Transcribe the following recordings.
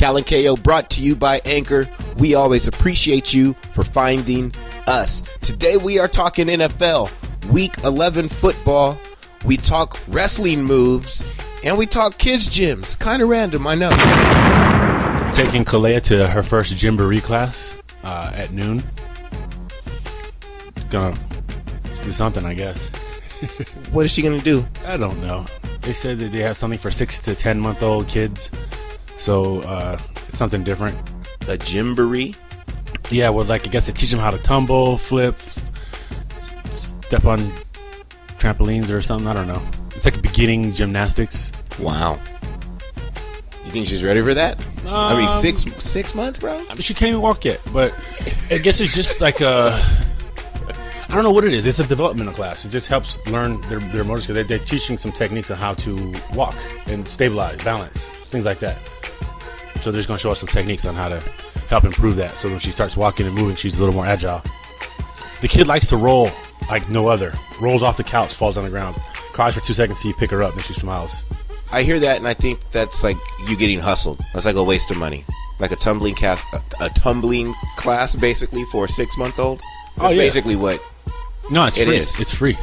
Cal and KO brought to you by Anchor. We always appreciate you for finding us. Today we are talking NFL, Week 11 football. We talk wrestling moves, and we talk kids' gyms. Kind of random, I know. Taking Kalea to her first Gymboree class uh, at noon. Gonna do something, I guess. What is she gonna do? I don't know. They said that they have something for six to ten month old kids, so uh, something different. A gymboree? Yeah, well, like I guess they teach them how to tumble, flip, step on trampolines or something. I don't know. It's like beginning gymnastics. Wow. You think she's ready for that? I mean, Um, six six months, bro. I mean, she can't even walk yet, but I guess it's just like a. I don't know what it is. It's a developmental class. It just helps learn their, their motor skills. They, they're teaching some techniques on how to walk and stabilize, balance, things like that. So they're just going to show us some techniques on how to help improve that. So when she starts walking and moving, she's a little more agile. The kid likes to roll like no other. Rolls off the couch, falls on the ground, cries for two seconds till you pick her up, and she smiles. I hear that, and I think that's like you getting hustled. That's like a waste of money. Like a tumbling class, a, a tumbling class, basically for a six month old. That's Oh, yeah. basically what. No, it's It free. is. It's free.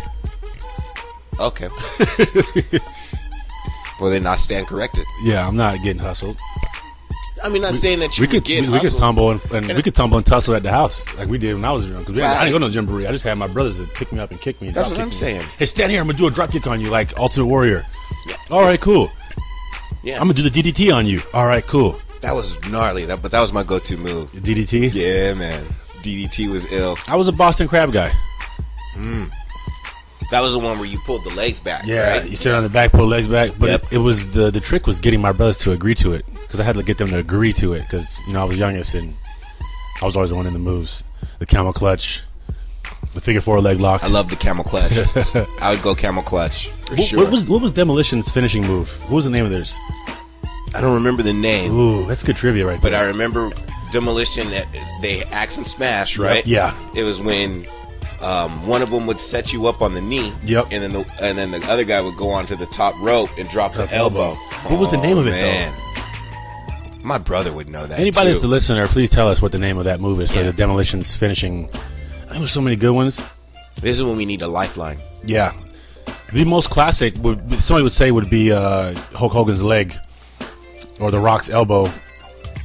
Okay. well, then I stand corrected. Yeah, I'm not getting hustled. I mean, not saying that you we could get we, we could tumble and, and we could tumble and tussle at the house like we did when I was young. Because I didn't go to the gymboree. I just had my brothers to pick me up and kick me. And That's what I'm kick me. saying. Hey, stand here. I'm gonna do a drop kick on you like Ultimate Warrior. All right, cool. Yeah, I'm gonna do the DDT on you. All right, cool. that was gnarly. That, but that was my go-to move. DDT. Yeah, man. DDT was ill. I was a Boston Crab guy. Hmm. That was the one where you pulled the legs back. Yeah, right? you sit on the back, pull legs back. But Yep. it, it was the the trick was getting my brothers to agree to it because I had to get them to agree to it because you know I was youngest and I was always the one in the moves. The camel clutch, the figure four leg lock. I love the camel clutch. I would go camel clutch for What, sure. what was what was Demolition's finishing move? What was the name of theirs? I don't remember the name, Ooh, that's good trivia right but there. I remember demolition. They axe and smash, right? Yeah. It was when um, one of them would set you up on the knee. Yep. And then the and then the other guy would go onto the top rope and drop the elbow. elbow. What was the name of it, though? My brother would know that. Anybody too. that's a listener, please tell us what the name of that move is for Yeah. the Demolition's finishing. There was so many good ones. This is when we need a lifeline. Yeah, the most classic would somebody would say would be uh, Hulk Hogan's leg or The Rock's elbow,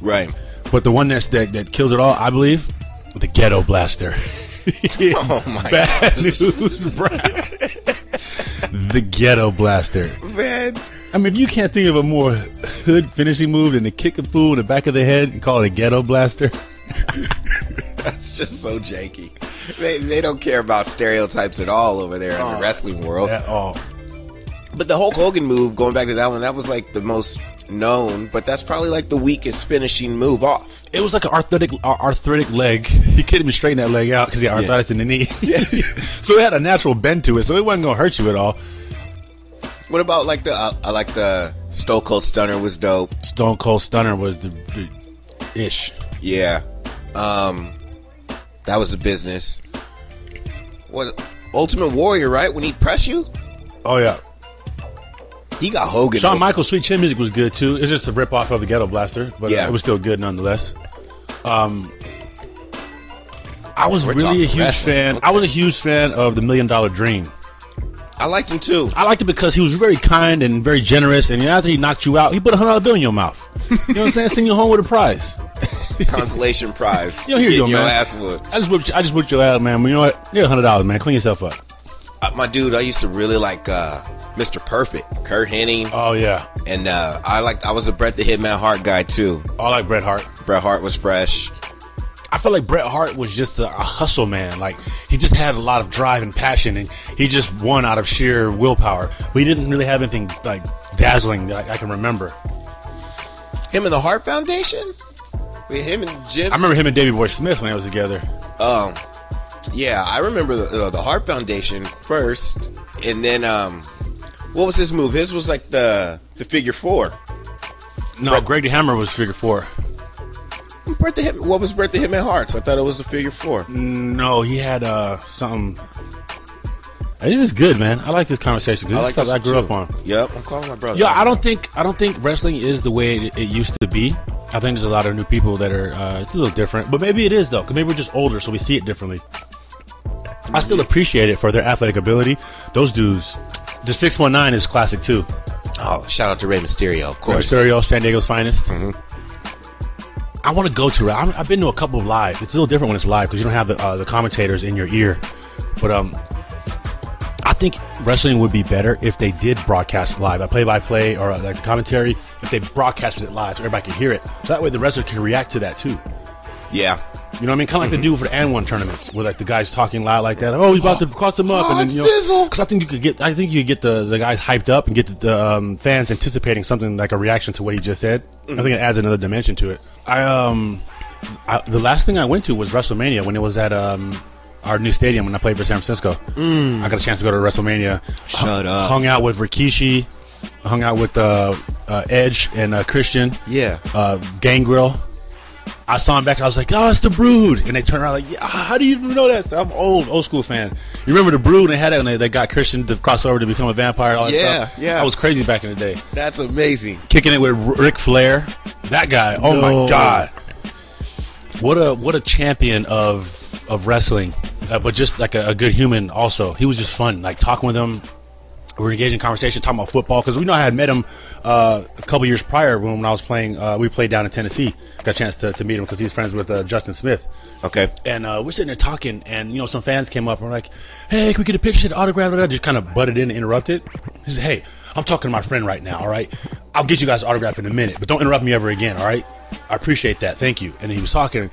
Right. but the one that's, that that kills it all, I believe, the Ghetto Blaster. Oh my Bad news, Brad. the Ghetto Blaster. man. I mean, if you can't think of a more hood finishing move than to kick a fool in the back of the head and call it a Ghetto Blaster. That's just so janky. They, they don't care about stereotypes at all over there in the oh. wrestling world. At all. But the Hulk Hogan move, going back to that one, that was like the most known, but that's probably like the weakest finishing move off. It was like an arthritic, arthritic leg. You couldn't even straighten that leg out because he had arthritis in the knee. so it had a natural bend to it, so it wasn't gonna hurt you at all. What about like the uh, I like the Stone Cold Stunner was dope. Stone Cold Stunner was the, the ish. Yeah. Um that was a business. What Ultimate Warrior, right? When he press you? Oh yeah. He got Hogan. Shawn Michaels' Sweet Chin Music was good too. It's just a rip off of the Ghetto Blaster, but Yeah. it was still good nonetheless. Um, I was We're really a huge wrestling. fan. Okay. I was a huge fan of the Million Dollar Dream. I liked him too. I liked it because he was very kind and very generous. And after he knocked you out, he put a hundred dollar bill in your mouth. You know what I'm saying? Send you home with a prize. Consolation prize. Yo, here you go, man. ass whooped. I just whipped. You, I just whipped your ass, man. But you know what? Here's a hundred dollars, man. Clean yourself up. Uh, my dude, I used to really like uh, Mr. Perfect, Curt Hennig, Oh yeah. and uh, I liked. I was a Bret the Hitman Hart guy too. I like Bret Hart. Bret Hart was fresh. I feel like Bret Hart was just a, a hustle man. Like he just had a lot of drive and passion, and he just won out of sheer willpower. But he didn't really have anything like dazzling that I, I can remember. Him and the Hart Foundation, with him and Jim. I remember him and Davey Boy Smith when they was together. Um, yeah, I remember the uh, the Hart Foundation first, and then um, what was his move? His was like the the figure four. No, Greg the Hammer was figure four. Bret the Hit, what was Bret the Hitman Hart's? I thought it was a figure four. No, he had uh something. This is good, man. I like this conversation. 'cause I like is stuff I grew too. up on. Yep, I'm calling my brother. Yeah, I don't think I don't think wrestling is the way it, it used to be. I think there's a lot of new people that are. Uh, it's a little different, but maybe it is though, because maybe we're just older, so we see it differently. I still appreciate it for their athletic ability. Those dudes, the six one nine is classic too. Oh, shout out to Rey Mysterio, of Rey course. Mysterio, San Diego's finest. I want to go to it. I'm- I've been to a couple of live. It's a little different when it's live because you don't have the uh, the commentators in your ear. But um, I think wrestling would be better if they did broadcast live, a play by play or uh, like commentary. If they broadcasted it live, so everybody can hear it. So that way the wrestler can react to that too. Yeah. You know what I mean? Kind of like they do for the and one tournaments, where like the guys talking loud like that. Oh, he's about to cross them up, and then you know, sizzle. because I think you could get, I think you could get the the guys hyped up and get the, the um, fans anticipating something like a reaction to what he just said. I think it adds another dimension to it. I um, I, the last thing I went to was WrestleMania when it was at um our new stadium when I played for San Francisco. I got a chance to go to WrestleMania. Shut up. Hung out with Rikishi, hung out with uh, uh, Edge and uh, Christian Yeah. uh, Gangrel. I saw him back. I was like, "Oh, it's the Brood," and they turned around like, yeah, "How do you even know that?" I'm old, old school fan. You remember the Brood? They had it, and they, they got Christian to cross over to become a vampire. All that Yeah, stuff. yeah. I was crazy back in the day. That's amazing. Kicking it with Ric Flair, that guy. Oh No. my god, what a what a champion of of wrestling, uh, but just like a, a good human. Also, he was just fun. Like talking with him, we were engaged in conversation, talking about football because we know I had met him uh, a couple years prior when, when I was playing. Uh, we played down in Tennessee. Got a chance to, to meet him because he's friends with uh, Justin Smith. Okay. And uh, we're sitting there talking, and you know, some fans came up and were like, "Hey, can we get a picture, get autograph?" Whatever. Just kind of butted in and interrupted. He said, "Hey, I'm talking to my friend right now. All right, I'll get you guys autograph in a minute, but don't interrupt me ever again. All right, I appreciate that. Thank you." And he was talking,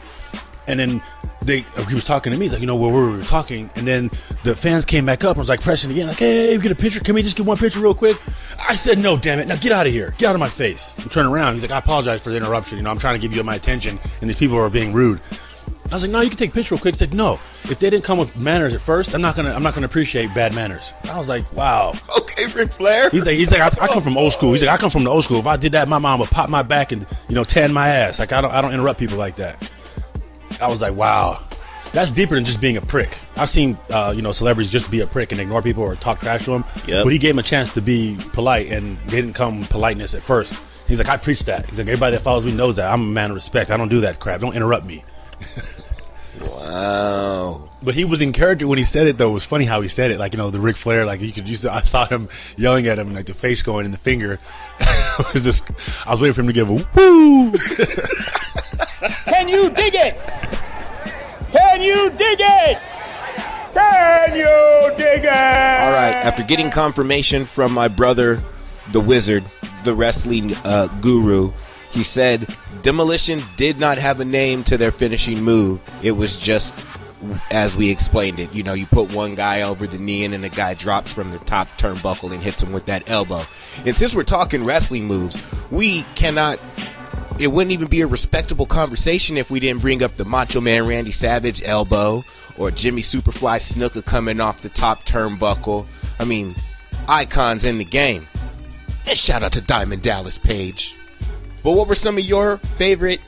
and then they he was talking to me. He's like, "You know, where we were talking," and then the fans came back up and was like, pressing again, like, "Hey, we get a picture? Can we just get one picture real quick?" I said, "No, damn it! Now get out of here! Get out of my face!" And turn around. He's like, "I apologize for the interruption. You know, I'm trying to give you my attention, and these people are being rude." I was like, no, you can take a picture real quick. He said, no. If they didn't come with manners at first, I'm not gonna, I'm not gonna appreciate bad manners. I was like, wow. Okay, Ric Flair. He's like, he's like, I, I come from old school. He's like, I come from the old school. If I did that, my mom would pop my back and you know tan my ass. Like I don't, I don't interrupt people like that. I was like, wow. That's deeper than just being a prick. I've seen, uh, you know, celebrities just be a prick and ignore people or talk trash to them. Yep. But he gave him a chance to be polite, and didn't come with politeness at first. He's like, I preach that. He's like, everybody that follows me knows that. I'm a man of respect. I don't do that crap. Don't interrupt me. Wow. But he was in character when he said it. Though it was funny how he said it, like you know the Ric Flair. Like you could use. I saw him yelling at him, like the face going and the finger. it was just. I was waiting for him to give a woo. Can you dig it? Can you dig it? Can you dig it? All right. After getting confirmation from my brother, the wizard, the wrestling uh, guru, he said Demolition did not have a name to their finishing move. It was just as we explained it. You know, you put one guy over the knee and then the guy drops from the top turnbuckle and hits him with that elbow. And since we're talking wrestling moves, we cannot it wouldn't even be a respectable conversation if we didn't bring up the Macho Man Randy Savage elbow or Jimmy Superfly Snuka coming off the top turnbuckle. I mean, icons in the game. And shout out to Diamond Dallas Page. But what were some of your favorite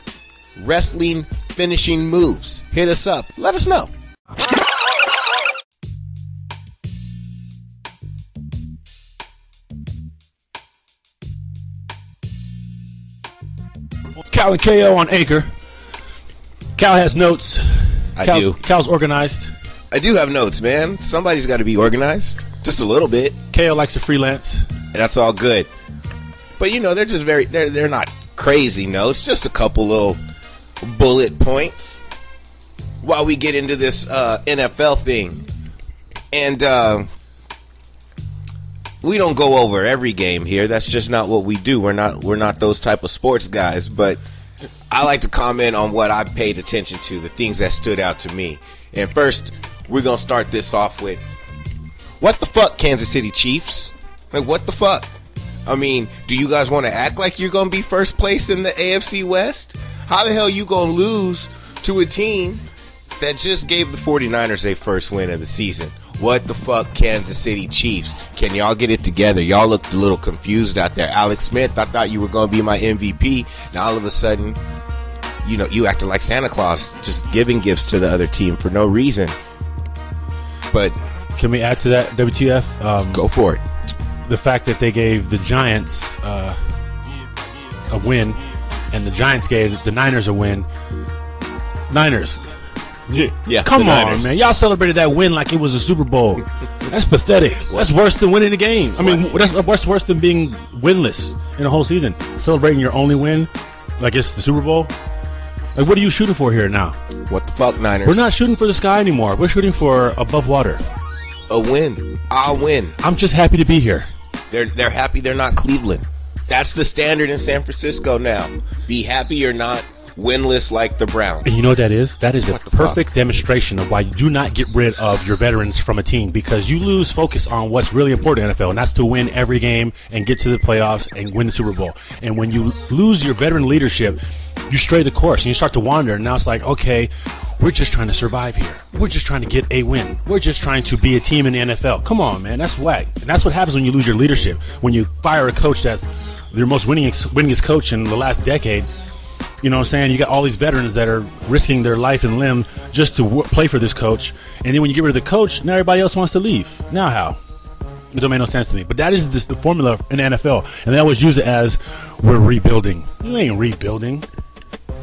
wrestling finishing moves? Hit us up. Let us know. Cal and KO on Anchor. Cal has notes. I Cal's, do. Cal's organized. I do have notes, man. Somebody's got to be organized. Just a little bit. KO likes to freelance. That's all good. But you know, they're just very they're they're not crazy notes, just a couple little bullet points while we get into this uh, NFL thing. And uh, we don't go over every game here. That's just not what we do. We're not we're not those type of sports guys, but I like to comment on what I paid attention to, the things that stood out to me. And first, we're going to start this off with what the fuck, Kansas City Chiefs? Like, what the fuck? I mean, do you guys want to act like you're going to be first place in the AFC West? How the hell you going to lose to a team that just gave the 49ers a first win of the season? What the fuck, Kansas City Chiefs? Can y'all get it together? Y'all looked a little confused out there. Alex Smith, I thought you were going to be my MVP. Now all of a sudden, you know, you acted like Santa Claus, just giving gifts to the other team for no reason. But Can we add to that, WTF? Um, go for it. the fact that they gave the Giants uh, a win and the Giants gave the Niners a win. Niners, Yeah, yeah come on, man! Y'all celebrated that win like it was a Super Bowl. That's pathetic. That's worse than winning the game. I mean, that's, that's worse than being winless in a whole season. Celebrating your only win, like it's the Super Bowl. Like, what are you shooting for here now? What the fuck, Niners? We're not shooting for the sky anymore. We're shooting for above water. a win. I'll win. I'm just happy to be here. They're they're happy they're not Cleveland. That's the standard in San Francisco now. Be happy or not winless like the Browns. And you know what that is? That is a What fuck? perfect demonstration of why you do not get rid of your veterans from a team because you lose focus on what's really important in NFL, and that's to win every game and get to the playoffs and win the Super Bowl. And when you lose your veteran leadership, you stray the course and you start to wander. And now it's like, okay, we're just trying to survive here. We're just trying to get a win. We're just trying to be a team in the NFL. Come on, man, that's whack. And that's what happens when you lose your leadership. When you fire a coach that's your most winning winningest coach in the last decade. You know what I'm saying? You got all these veterans that are risking their life and limb just to w- play for this coach. And then when you get rid of the coach, now everybody else wants to leave. Now how? It don't make no sense to me. But that is this, the formula in the NFL. And they always use it as we're rebuilding. You ain't rebuilding.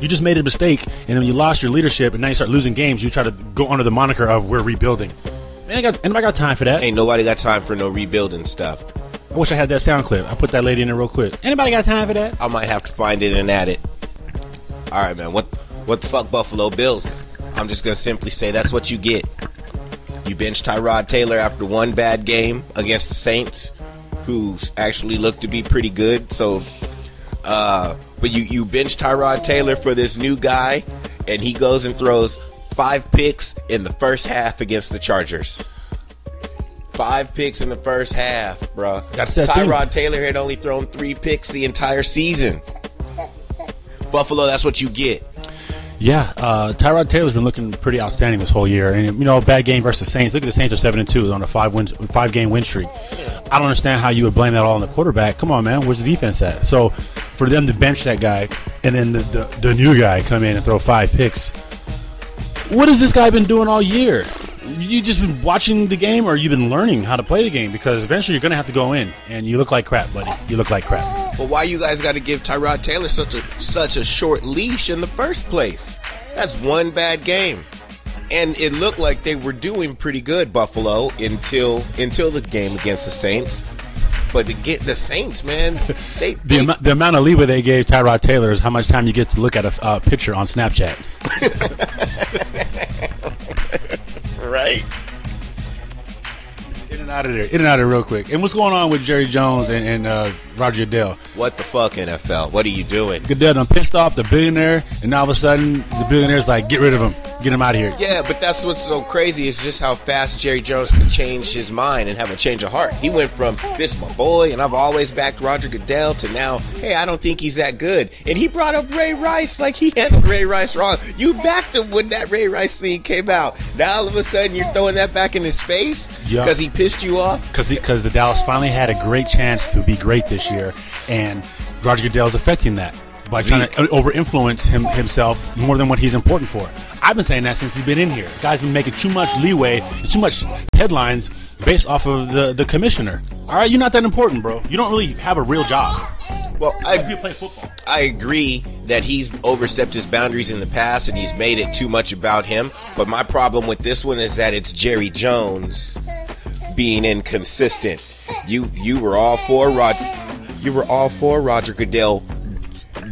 You just made a mistake, and then you lost your leadership, and now you start losing games. You try to go under the moniker of we're rebuilding. Man, I got, anybody got time for that? Ain't nobody got time for no rebuilding stuff. I wish I had that sound clip. I put that lady in there real quick. Anybody got time for that? I might have to find it and add it. All right, man. What what the fuck, Buffalo Bills? I'm just gonna simply say that's what you get. You bench Tyrod Taylor after one bad game against the Saints, who actually looked to be pretty good. So, uh, but you you bench Tyrod Taylor for this new guy, and he goes and throws five picks in the first half against the Chargers. Five picks in the first half, bruh. That's that thing. Tyrod Taylor had only thrown three picks the entire season. Buffalo, that's what you get. Yeah, uh, Tyrod Taylor's been looking pretty outstanding this whole year, and you know, bad game versus Saints. Look at the Saints are seven and two on a five win five game win streak. I don't understand how you would blame that all on the quarterback. Come on, man, where's the defense at? So for them to bench that guy and then the, the, the new guy come in and throw five picks, what has this guy been doing all year? You just been watching the game, or you've been learning how to play the game? Because eventually you're going to have to go in, and you look like crap, buddy. You look like crap. Well, why you guys got to give Tyrod Taylor such a such a short leash in the first place? That's one bad game, and it looked like they were doing pretty good, Buffalo, until until the game against the Saints. But to get the Saints, man, they, The, they the amount of leeway they gave Tyrod Taylor is how much time you get to look at a uh, picture on Snapchat. right. In and out of there. In and out of there real quick. And what's going on with Jerry Jones and, and uh, Roger Goodell? What the fuck, NFL? What are you doing? Goodell done pissed off the billionaire, and now all of a sudden the billionaire's like, get rid of him. Get him out of here. Yeah, but that's what's so crazy is just how fast Jerry Jones can change his mind and have a change of heart. He went from this my boy and I've always backed Roger Goodell to now, hey, I don't think he's that good. And he brought up Ray Rice like he handled Ray Rice wrong. You backed him when that Ray Rice thing came out. Now all of a sudden you're throwing that back in his face because he pissed you off. Because because the Dallas finally had a great chance to be great this year, and Roger Goodell's affecting that by trying to over influence him himself more than what he's important for. I've been saying that since he's been in here. The Guy's been making too much leeway, too much headlines based off of the the commissioner. All right, you're not that important, bro. You don't really have a real job. Well, I You play football. I agree that he's overstepped his boundaries in the past and he's made it too much about him. But my problem with this one is that it's Jerry Jones being inconsistent. You you were all for Rod, you were all for Roger Goodell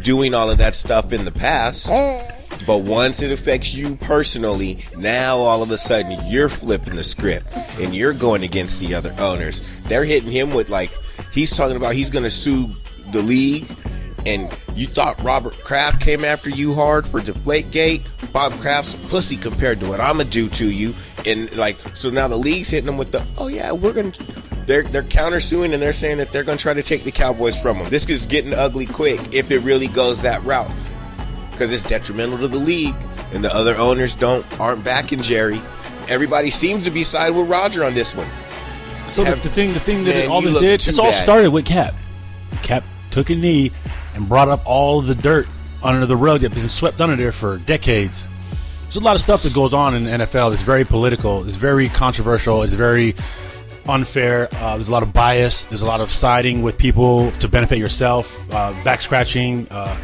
doing all of that stuff in the past. Eh. But once it affects you personally, now all of a sudden you're flipping the script and you're going against the other owners. They're hitting him with like he's talking about he's going to sue the league and you thought Robert Kraft came after you hard for Deflategate. Bob Kraft's a pussy compared to what I'm gonna do to you. And like, so now the league's hitting them with the, oh yeah, we're gonna. They're they're countersuing and they're saying that they're gonna try to take the Cowboys from them. This is getting ugly quick if it really goes that route because it's detrimental to the league and the other owners don't aren't backing Jerry. Everybody seems to be siding with Roger on this one. So the, the thing, the thing that Man, all this did, it's all bad. started with Cap. Cap took a knee and brought up all the dirt under the rug that has been swept under there for decades. There's a lot of stuff that goes on in the NFL. It's very political. It's very controversial. It's very unfair. Uh, there's a lot of bias. There's a lot of siding with people to benefit yourself. Uh, back scratching. Uh,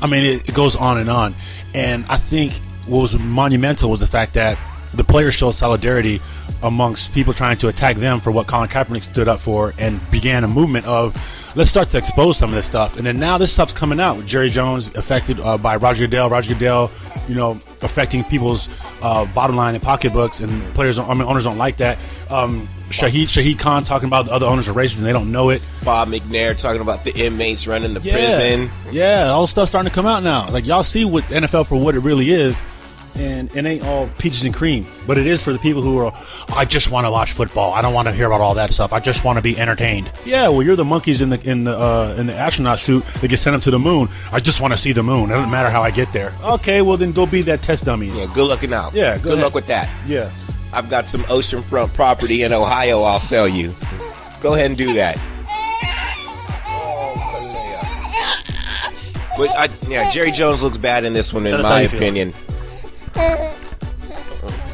I mean, it, it goes on and on. And I think what was monumental was the fact that the players showed solidarity amongst people trying to attack them for what Colin Kaepernick stood up for and began a movement of let's start to expose some of this stuff. And then now this stuff's coming out with Jerry Jones affected uh, by Roger Goodell, Roger Goodell, you know, affecting people's uh, bottom line and pocketbooks, and players, I mean, owners don't like that. Um, Shahid Shahid Khan talking about the other owners are racist and they don't know it. Bob McNair talking about the inmates running the Yeah, prison. yeah, all the stuff starting to come out now. Like y'all see what NFL for what it really is, and it ain't all peaches and cream, but it is for the people who are. I just want to watch football. I don't want to hear about all that stuff. I just want to be entertained. Yeah, well, you're the monkeys in the in the uh, in the astronaut suit that get sent up to the moon. I just want to see the moon. It doesn't matter how I get there. Okay, well then go be that test dummy. Yeah, good looking out. Yeah, go good ahead. luck with that. Yeah. I've got some oceanfront property in Ohio I'll sell you. Go ahead and do that. But I, yeah, Jerry Jones looks bad in this one, in Tell my opinion.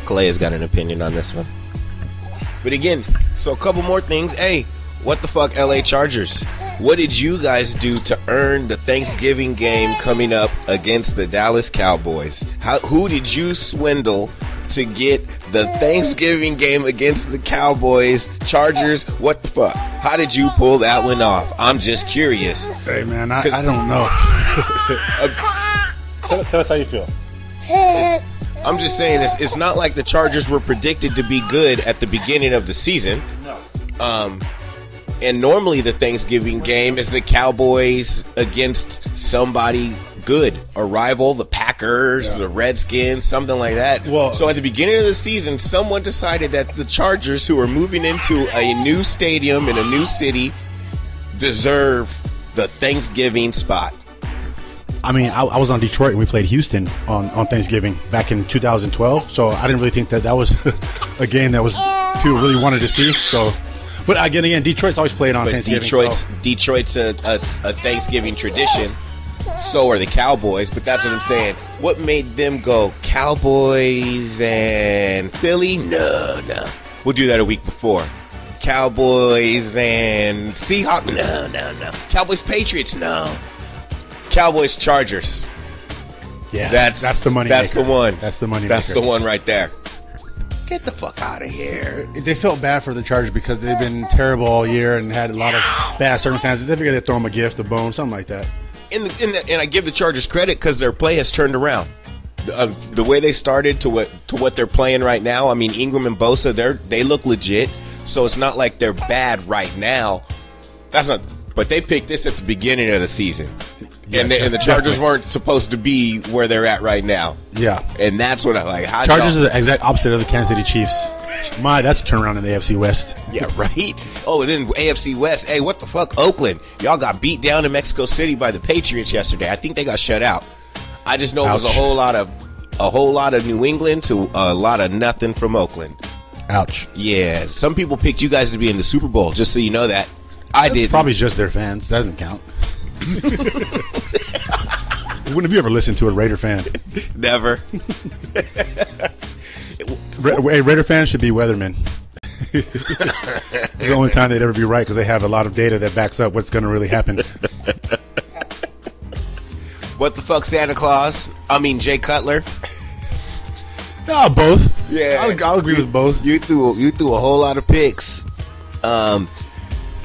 Kalea's got an opinion on this one. But again, so a couple more things. Hey, what the fuck, LA Chargers? What did you guys do to earn the Thanksgiving game coming up against the Dallas Cowboys? How, who did you swindle to get the Thanksgiving game against the Cowboys? Chargers, what the fuck? How did you pull that one off? I'm just curious. Hey man, I, I don't know. tell, tell us how you feel. I'm just saying it's, it's not like the Chargers were predicted to be good at the beginning of the season. No. Um, and normally the Thanksgiving game is the Cowboys against somebody good, a rival, the Packers, the Redskins, something like that. Well- so at the beginning of the season, someone decided that the Chargers, who are moving into a new stadium in a new city, deserve the Thanksgiving spot. I mean, I, I was on Detroit and we played Houston on, on Thanksgiving back in 2012. So I didn't really think that that was a game that was people really wanted to see. So, but again, again, Detroit's always played on But Thanksgiving. Detroit's so- Detroit's a, a, a Thanksgiving tradition. So are the Cowboys, but that's what I'm saying. What made them go Cowboys and Philly? No, no. We'll do that a week before. Cowboys and Seahawks? No, no, no. Cowboys Patriots? No. Cowboys Chargers. yeah, That's that's the money. That's maker. the one. That's the money. That's maker. the one right there. Get the fuck out of here. They felt bad for the Chargers because they've been terrible all year and had a lot of bad circumstances. They figured they'd throw them a gift, a bone, something like that. And, and, and I give the Chargers credit because their play has turned around. The, uh, the way they started to what to what they're playing right now. I mean, Ingram and Bosa, they they look legit. So it's not like they're bad right now. That's not. But they picked this at the beginning of the season, Yeah, and, the, and the Chargers definitely. weren't supposed to be where they're at right now. Yeah. And that's what I like. Chargers are the exact opposite of the Kansas City Chiefs. My, that's a turnaround in the AFC West. Yeah, right. Oh, and then AFC West. Hey, what the fuck, Oakland? Y'all got beat down in Mexico City by the Patriots yesterday. I think they got shut out. I just know it was a whole lot of a whole lot of New England to a lot of nothing from Oakland. Ouch. Yeah, some people picked you guys to be in the Super Bowl. Just so you know that. I did. Probably just their fans. Doesn't count. when have you ever listened to a Raider fan? never. Ra- a Raider fan should be weathermen. it's the only time they'd ever be right because they have a lot of data that backs up what's going to really happen. What the fuck, Santa Claus? I mean, Jay Cutler. No, both. Yeah. I'll, I'll agree with both. You threw you threw a whole lot of picks. Um,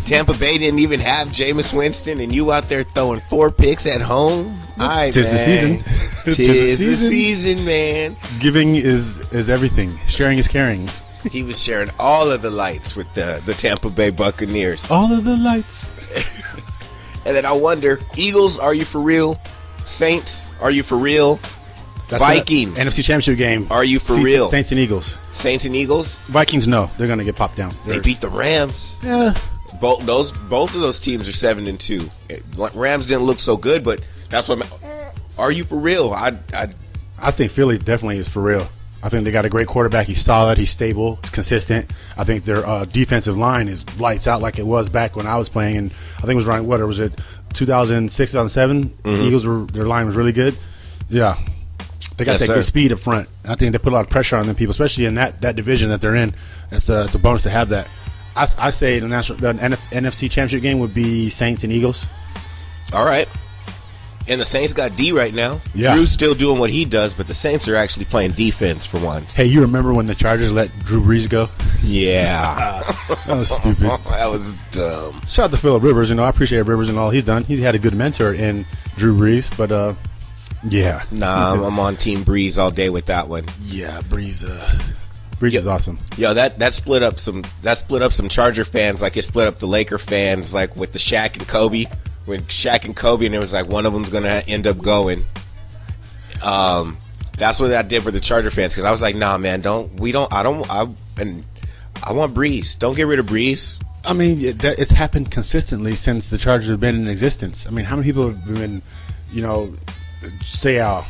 Tampa Bay didn't even have Jameis Winston, and you out there throwing four picks at home. All right, Tis the season. Tis, Tis the the season. season, man. Giving is is everything. Sharing is caring. He was sharing all of the lights with the the Tampa Bay Buccaneers, All of the lights. and then I wonder: Eagles, are you for real? Saints, are you for real? That's Vikings. NFC Championship game. Are you for Saints- real? Saints and Eagles. Saints and Eagles, Vikings, no, they're going to get popped down. they They're- beat the Rams. Yeah, Both those both of those teams are seven and two. Rams didn't look so good, but that's what. I'm, are you for real? I, I I think Philly definitely is for real. I think they got a great quarterback. He's solid. He's stable. He's consistent. I think their uh, defensive line is lights out like it was back when I was playing. And I think it was around what or was it 2006, 2007? Mm-hmm. Eagles were their line was really good. Yeah, they got Yes, that sir. good speed up front. I think they put a lot of pressure on them people, especially in that, that division that they're in. It's a, it's a bonus to have that. I, I say the national the NF, NFC Championship game would be Saints and Eagles. all right. And the Saints got D right now. Yeah. Drew's still doing what he does, but the Saints are actually playing defense for once. Hey, you remember when the Chargers let Drew Brees go? Yeah. That was stupid. that was dumb. Shout out to Philip Rivers. You know, I appreciate Rivers and all he's done. He's had a good mentor in Drew Brees, but uh, yeah, Nah, I'm, I'm on Team Brees all day with that one. yeah, Brees. Uh, Yep. is awesome. Yo, that that split up some that split up some Charger fans like it split up the Laker fans like with the Shaq and Kobe when Shaq and Kobe and it was like one of them's gonna end up going. Um, that's what that did for the Charger fans because I was like, nah, man, don't we don't I don't I and I want Brees. Don't get rid of Brees. I mean, it, that, it's happened consistently since the Chargers have been in existence. I mean, how many people have been, you know, say out,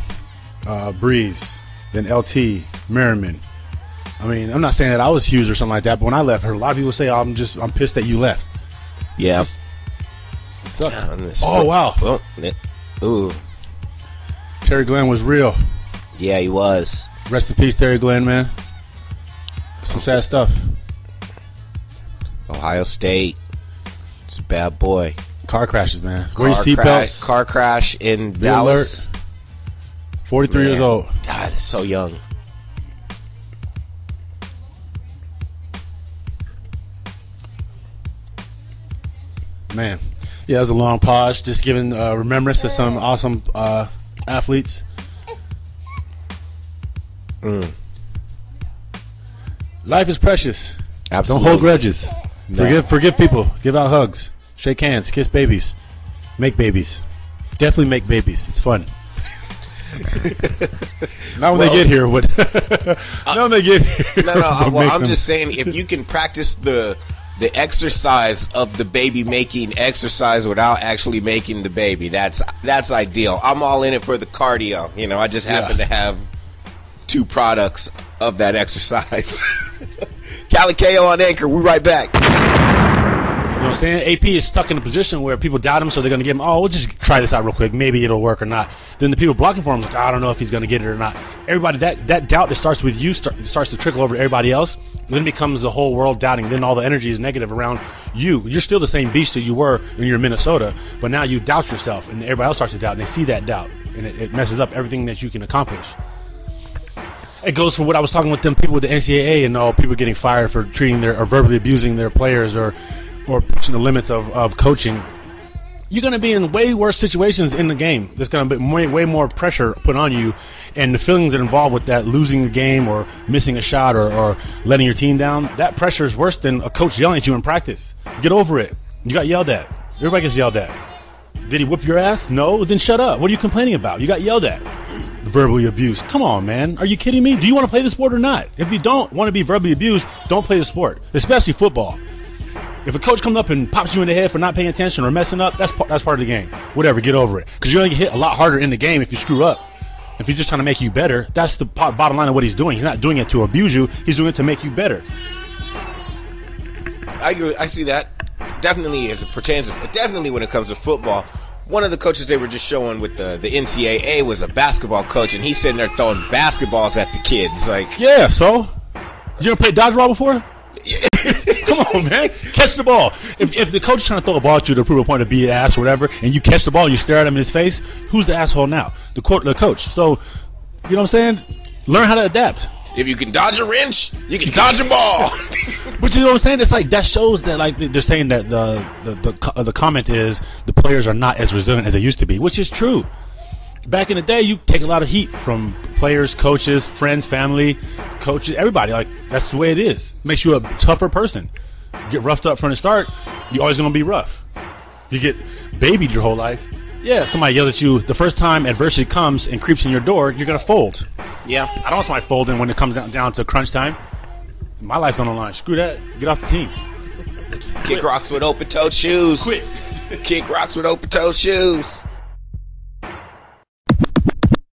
uh, Brees, then LT, Merriman. I mean, I'm not saying that I was huge or something like that, but when I left, I heard a lot of people say, oh, "I'm just, I'm pissed that you left." Yeah. And this- Oh wow, Well, it- ooh, Terry Glenn was real. yeah, he was. Rest in peace, Terry Glenn, man. Some sad stuff. Ohio State. It's a bad boy. Car crashes, man. Wear your Car crash, seatbelts. car crash in Be Dallas. 43 years old. God, so young. Man, yeah, it was a long pause. Just giving uh, remembrance to some awesome uh, athletes. Life is precious. Absolutely. Don't hold grudges. No. Forgive, forgive people. Give out hugs. Shake hands. Kiss babies. Make babies. Definitely make babies. It's fun. Not when they get here. What? Not when they get here. No, no. I, well, I'm them- just saying, if you can practice the the exercise of the baby making exercise without actually making the baby, that's that's ideal. I'm all in it for the cardio. You know, I just happen Yeah. to have two products of that exercise. Cal and KO on anchor. We're right back. You know what I'm saying? AP is stuck in a position where people doubt him, so they're going to give him, oh, we'll just try this out real quick. Maybe it'll work or not. Then the people blocking for him, like, I don't know if he's going to get it or not. Everybody, that, that doubt that starts with you start, starts to trickle over to everybody else. Then becomes the whole world doubting. Then all the energy is negative around you. You're still the same beast that you were when you're in Minnesota, but now you doubt yourself, and everybody else starts to doubt, and they see that doubt, and it, it messes up everything that you can accomplish. It goes for what I was talking with them people with the NCAA and all people getting fired for treating their or verbally abusing their players or or pushing the limits of, of coaching. You're going to be in way worse situations in the game. There's going to be way, way more pressure put on you, and the feelings that involved with that losing a game or missing a shot or, or letting your team down. That pressure is worse than a coach yelling at you in practice. Get over it. You got yelled at. Everybody gets yelled at. Did he whip your ass? No. Then shut up. What are you complaining about? You got yelled at verbally abused. Come on, man. Are you kidding me? Do you want to play the sport or not? If you don't want to be verbally abused, don't play the sport, especially football. If a coach comes up and pops you in the head for not paying attention or messing up, that's part, that's part of the game. Whatever, get over it. Because you're going to get hit a lot harder in the game if you screw up. If he's just trying to make you better, that's the bottom line of what he's doing. He's not doing it to abuse you. He's doing it to make you better. I agree. I see that. Definitely as it pertains to, definitely when it comes to football. One of the coaches they were just showing with the, the NCAA was a basketball coach, and he's sitting there throwing basketballs at the kids. Like, Yeah. So, you ever played dodgeball before? Come on, man. Catch the ball. If, if the coach is trying to throw a ball at you to prove a point to be an ass or whatever, and you catch the ball and you stare at him in his face, who's the asshole now? The court, the coach. So, you know what I'm saying? Learn how to adapt. if you can dodge a wrench, you can dodge a ball. But you know what I'm saying? It's like that shows that like they're saying that the the the, the comment is the players are not as resilient as they used to be, which is true. Back in the day, you take a lot of heat from players, coaches, friends, family, coaches, everybody. Like that's the way it is. Makes you a tougher person. You get roughed up from the start, you're always gonna be rough. You get babied your whole life. Yeah, somebody yells at you the first time adversity comes and creeps in your door, you're gonna fold. yeah. I don't want somebody folding when it comes down, down to crunch time. My life's on the line. Screw that. Get off the team. Kick rocks with open toed shoes. Quit. Kick rocks with open toed shoes.